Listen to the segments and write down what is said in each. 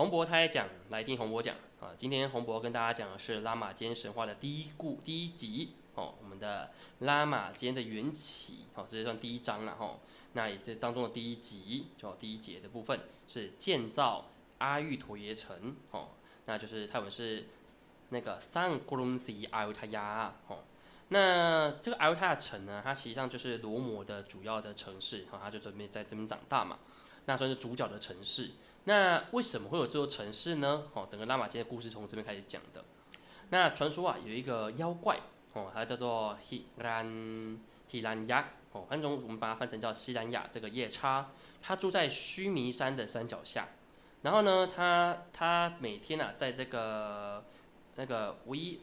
洪博他也讲，来听洪博讲啊。今天洪博跟大家讲的是拉玛坚神话的第一故第一集哦，我们的拉玛间的缘起哦，这是算第一章了哈。那也是当中的第一集，就第一节的部分是建造阿育陀耶城哦，那就是泰文是那个桑古隆西阿尤塔亚哦。那这个阿尤塔亚城呢，它实际上就是罗摩的主要的城市哈，他就准备在这边长大嘛，那算是主角的城市。那为什么会有这座城市呢？哦，整个拉玛间的故事从这边开始讲的。那传说啊，有一个妖怪哦，它叫做希兰希兰亚哦，反正我们把它翻成叫西兰亚这个夜叉，它住在须弥山的山脚下。然后呢，他他每天啊，在这个那个维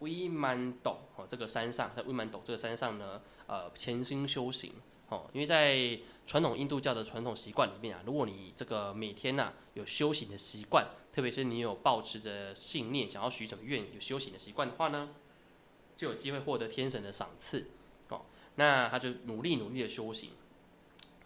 维曼斗哦这个山上，在维曼斗这个山上呢，呃，潜心修行。哦，因为在传统印度教的传统习惯里面啊，如果你这个每天呐有修行的习惯，特别是你有保持着信念，想要许什么愿，有修行的习惯的话呢，就有机会获得天神的赏赐。哦，那他就努力努力的修行。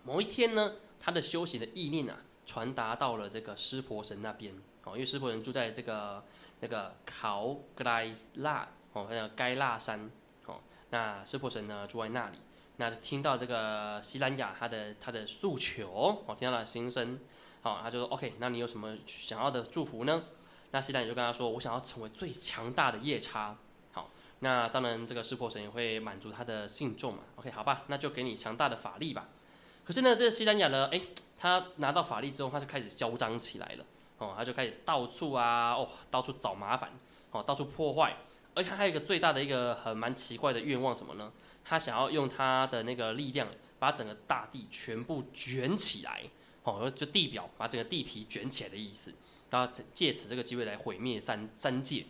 某一天呢，他的修行的意念啊，传达到了这个湿婆神那边。哦，因为湿婆神住在这个那个考格莱拉哦，那个该拉山。哦，那湿婆神呢住在那里。那就听到这个西兰雅他的他的诉求，哦，听到了心声，好，他就说 OK，那你有什么想要的祝福呢？那西兰雅就跟他说，我想要成为最强大的夜叉，好，那当然这个湿婆神也会满足他的信众嘛，OK，好吧，那就给你强大的法力吧。可是呢，这个西兰雅呢，哎，他拿到法力之后，他就开始嚣张起来了，哦，他就开始到处啊，哦，到处找麻烦，哦，到处破坏，而且他还有一个最大的一个很蛮奇怪的愿望什么呢？他想要用他的那个力量，把整个大地全部卷起来，哦，就地表把整个地皮卷起来的意思，然后借此这个机会来毁灭三三界，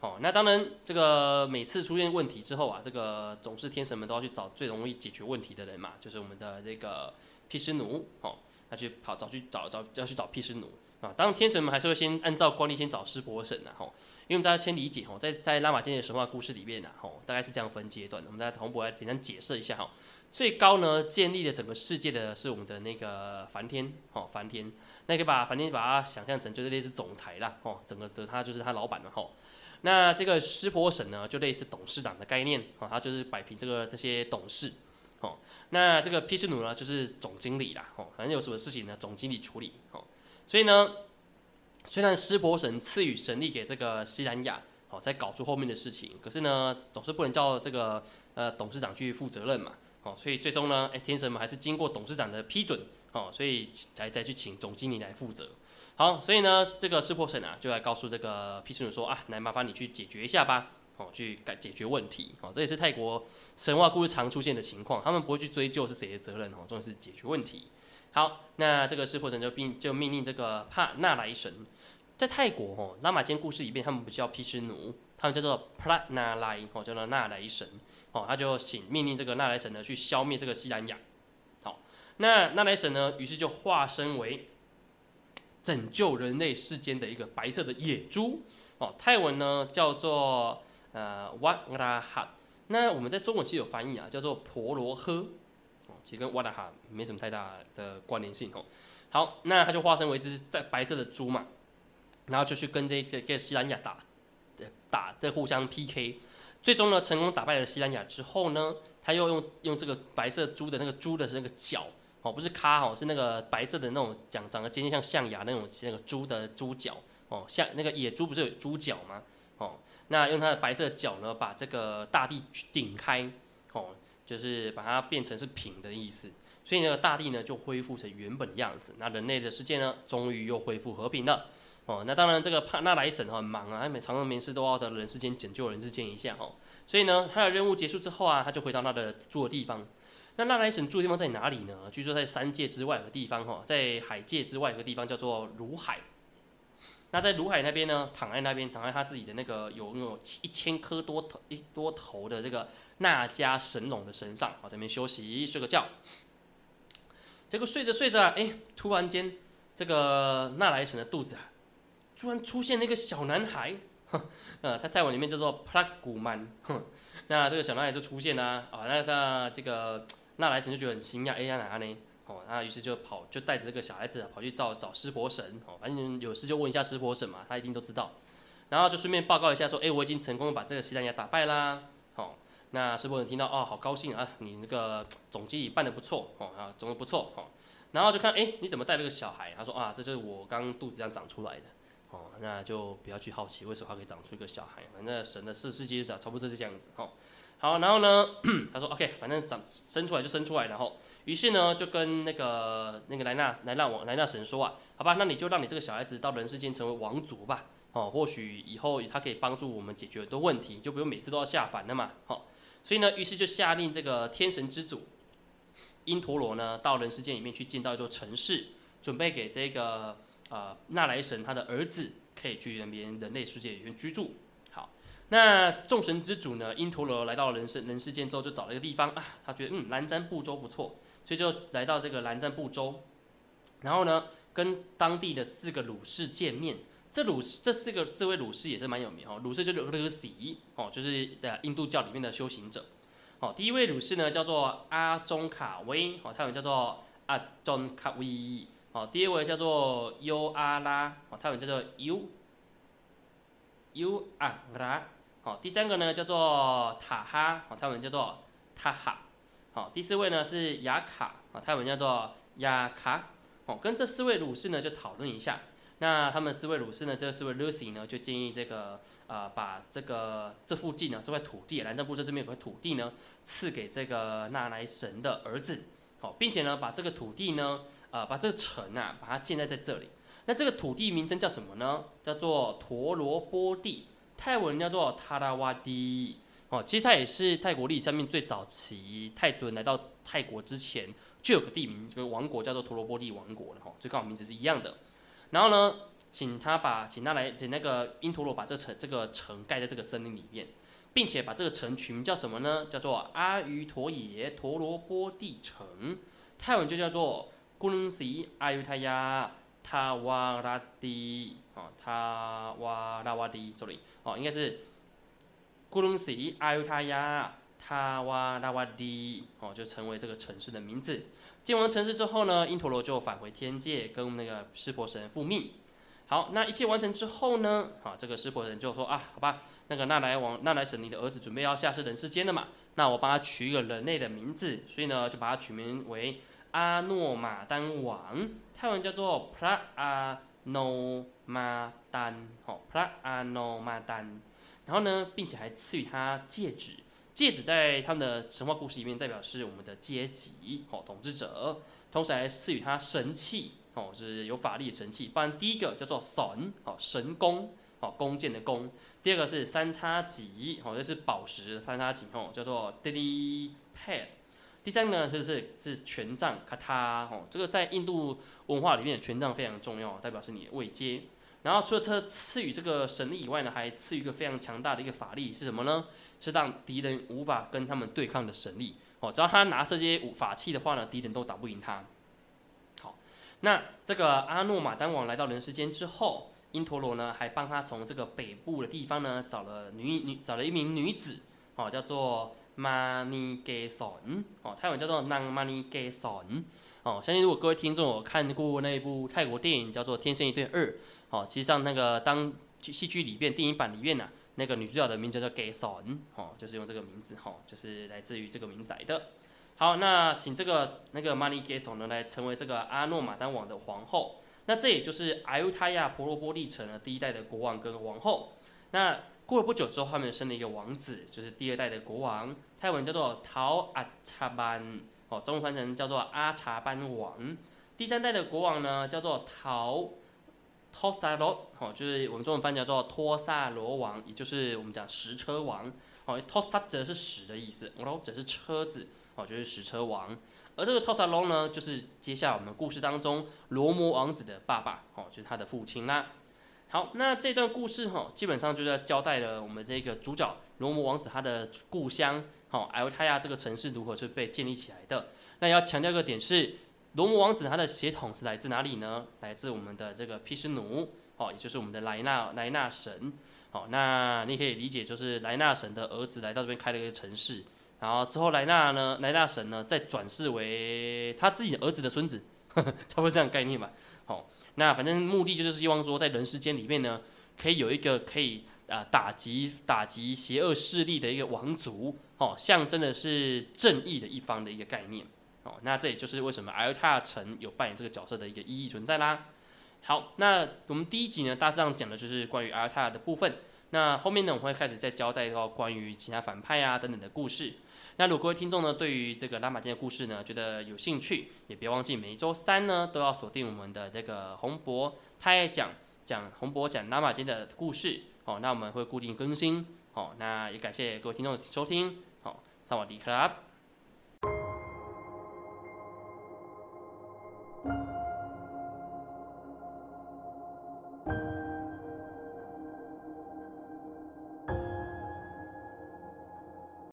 哦，那当然这个每次出现问题之后啊，这个总是天神们都要去找最容易解决问题的人嘛，就是我们的这个毗湿奴，哦，他去跑找去找找要去找毗湿奴。啊，当然天神们还是会先按照惯例先找湿婆神呐，吼，因为我们大家先理解吼，在在拉玛间的神话故事里面呐，吼，大概是这样分阶段。我们在同步来简单解释一下哈，最高呢建立了整个世界的是我们的那个梵天，哦，梵天，那可以把梵天把它想象成就是类似总裁啦，哦，整个的他就是他老板了，吼。那这个湿婆神呢，就类似董事长的概念，哦，他就是摆平这个这些董事，哦，那这个皮斯奴呢，就是总经理啦，哦，反正有什么事情呢，总经理处理，哦。所以呢，虽然湿婆神赐予神力给这个西兰雅，哦，在搞出后面的事情，可是呢，总是不能叫这个呃董事长去负责任嘛，哦，所以最终呢，哎，天神们还是经过董事长的批准，哦，所以才再去请总经理来负责。好，所以呢，这个湿婆神啊，就来告诉这个皮斯奴说啊，来麻烦你去解决一下吧，哦，去改解决问题，哦，这也是泰国神话故事常出现的情况，他们不会去追究是谁的责任，哦，重点是解决问题。好，那这个湿婆神就命就命令这个帕纳莱神，在泰国哦，拉玛间故事里面，他们不叫毗湿奴，他们叫做帕拉那莱哦，叫做纳莱神哦，他就请命令这个纳莱神呢去消灭这个西兰雅。好，那纳莱神呢，于是就化身为拯救人类世间的一个白色的野猪哦，泰文呢叫做呃瓦拉哈，那我们在中文其实有翻译啊，叫做婆罗诃。其实跟瓦达哈没什么太大的关联性哦。好，那他就化身为一只在白色的猪嘛，然后就去跟这个跟西兰雅打，打在互相 PK，最终呢成功打败了西兰雅之后呢，他又用用这个白色猪的那个猪的那个角哦，不是咖哦，是那个白色的那种长长得尖尖像象牙那种那个猪的猪角哦，像那个野猪不是有猪角吗？哦，那用它的白色角呢，把这个大地顶开哦。就是把它变成是平的意思，所以那个大地呢就恢复成原本的样子，那人类的世界呢终于又恢复和平了。哦，那当然这个帕纳莱神很忙啊，他每常常没事都要到人世间拯救人世间一下哦。所以呢，他的任务结束之后啊，他就回到他的住的地方。那纳莱神住的地方在哪里呢？据说在三界之外有个地方哈，在海界之外有个地方叫做如海。那在卢海那边呢，躺在那边，躺在他自己的那个有那种一千颗多头一多头的这个那迦神龙的身上，好，这边休息睡个觉。结果睡着睡着，哎，突然间这个纳莱神的肚子啊，突然出现了一个小男孩，呃，他泰文里面叫做普拉古曼，哼，那这个小男孩就出现啦，啊，那他这个纳莱神就觉得很惊讶，哎呀哪呢？哦，那于是就跑就带着这个小孩子跑去找找湿婆神，哦，反正有事就问一下湿婆神嘛，他一定都知道。然后就顺便报告一下说，哎，我已经成功把这个西兰牙打败啦。哦，那湿婆神听到哦，好高兴啊，你那个总经理办得不错，哦啊，总的不错，哦。然后就看，哎，你怎么带这个小孩？他说啊，这就是我刚肚子上长出来的。哦，那就不要去好奇为什么它可以长出一个小孩，反正神的世世界长差不多是这样子。哦，好，然后呢，他说 OK，反正长生出来就生出来，然后于是呢就跟那个那个莱纳莱纳王莱纳神说啊，好吧，那你就让你这个小孩子到人世间成为王族吧。哦，或许以后他可以帮助我们解决很多问题，就不用每次都要下凡了嘛。好，所以呢，于是就下令这个天神之主因陀罗呢，到人世间里面去建造一座城市，准备给这个呃纳莱神他的儿子可以去那边人类世界里面居住。好，那众神之主呢，因陀罗来到人世人世间之后，就找了一个地方啊，他觉得嗯蓝瞻部洲不错，所以就来到这个蓝瞻部洲，然后呢，跟当地的四个鲁士见面。这鲁这四个四位鲁士也是蛮有名哦，鲁士就是勒西哦，就是的印度教里面的修行者。哦，第一位鲁士呢叫做阿中卡威，哦，泰文叫做阿中卡威。哦，第二位叫做优阿拉，哦，泰文叫做优优阿拉。好，第三个呢叫做塔哈，哦，泰文叫做塔哈。好，第四位呢是雅卡，哦，泰文叫做雅卡。哦，跟这四位鲁士呢就讨论一下。那他们四位鲁士呢？这四位 Lucy 呢，就建议这个呃，把这个这附近呢这块土地，蓝湛部这这边有块土地呢，赐给这个纳莱神的儿子，好，并且呢，把这个土地呢，呃，把这个城啊，把它建在在这里。那这个土地名称叫什么呢？叫做陀罗波地，泰文叫做塔拉瓦迪。哦，其实它也是泰国历史上面最早期泰族人来到泰国之前就有个地名，这个王国叫做陀罗波地王国了哈，就刚好名字是一样的。然后呢，请他把，请他来，请那个因陀罗把这城这个城盖在这个森林里面，并且把这个城取名叫什么呢？叫做阿瑜陀耶陀罗波地城，泰文就叫做古隆西阿瑜塔亚塔瓦拉蒂，哦，塔瓦拉瓦迪，sorry，哦，应该是古隆西阿尤塔亚塔瓦拉瓦迪，哦，就成为这个城市的名字。建完城市之后呢，因陀罗就返回天界，跟那个湿婆神复命。好，那一切完成之后呢，啊，这个湿婆神就说啊，好吧，那个纳莱王、纳莱神，你的儿子准备要下世人世间了嘛，那我帮他取一个人类的名字，所以呢，就把他取名为阿诺马丹王，泰文叫做 Pra A No Ma Dan，好，Pra A No Ma Dan，然后呢，并且还赐予他戒指。戒指在他们的神话故事里面代表是我们的阶级，哦，统治者，同时还赐予他神器，哦，是有法力的神器。不然第一个叫做神，哦，神弓，哦，弓箭的弓。第二个是三叉戟，哦，这是宝石三叉戟，哦，叫做 d i pad。第三个呢就是是权杖，卡塔，哦，这个在印度文化里面权杖非常重要，代表是你的位阶。然后除了这赐予这个神力以外呢，还赐予一个非常强大的一个法力是什么呢？是让敌人无法跟他们对抗的神力。哦，只要他拿这些法器的话呢，敌人都打不赢他。好，那这个阿诺马丹王来到人世间之后，因陀罗呢还帮他从这个北部的地方呢找了女女找了一名女子，哦，叫做 Mani Gason，哦，泰文叫做 Nang Mani Gason。哦，相信如果各位听众有看过那一部泰国电影叫做《天生一对二》，哦，其实上那个当戏剧里边电影版里面呢，那个女主角的名字叫 Gay Son，哦，就是用这个名字，哈，就是来自于这个名字来的。好，那请这个那个 Money Gay Son 呢来成为这个阿诺马丹王的皇后。那这也就是阿尤塔亚婆罗波利城的第一代的国王跟王后。那过了不久之后，他们生了一个王子，就是第二代的国王，泰文叫做陶阿查班。哦，中文翻成叫做阿查班王。第三代的国王呢，叫做陶托萨罗，哦，就是我们中文翻译叫做托萨罗王，也就是我们讲石车王。哦，托萨则是石的意思，罗则是车子，哦，就是石车王。而这个托萨罗呢，就是接下来我们故事当中罗摩王子的爸爸，哦，就是他的父亲啦。好，那这段故事哈，基本上就在交代了我们这个主角罗摩王子他的故乡。好，艾维泰亚这个城市如何是被建立起来的？那要强调一个点是，罗摩王子他的血统是来自哪里呢？来自我们的这个毗湿奴，哦，也就是我们的莱纳莱纳神。好，那你可以理解就是莱纳神的儿子来到这边开了一个城市，然后之后莱纳呢，莱纳神呢再转世为他自己的儿子的孙子，差不多这样概念吧。好，那反正目的就是希望说在人世间里面呢，可以有一个可以啊打击打击邪恶势力的一个王族，哦，象征的是正义的一方的一个概念。哦，那这也就是为什么阿尔塔城有扮演这个角色的一个意义存在啦。好，那我们第一集呢，大致上讲的就是关于阿尔塔的部分。那后面呢，我们会开始再交代到关于其他反派啊等等的故事。那如果各位听众呢，对于这个拉玛金的故事呢，觉得有兴趣，也别忘记每一周三呢都要锁定我们的这个洪博，他也讲讲洪博讲拉玛金的故事。哦，那我们会固定更新。哦，那也感谢各位听众的收听。好，萨瓦迪卡。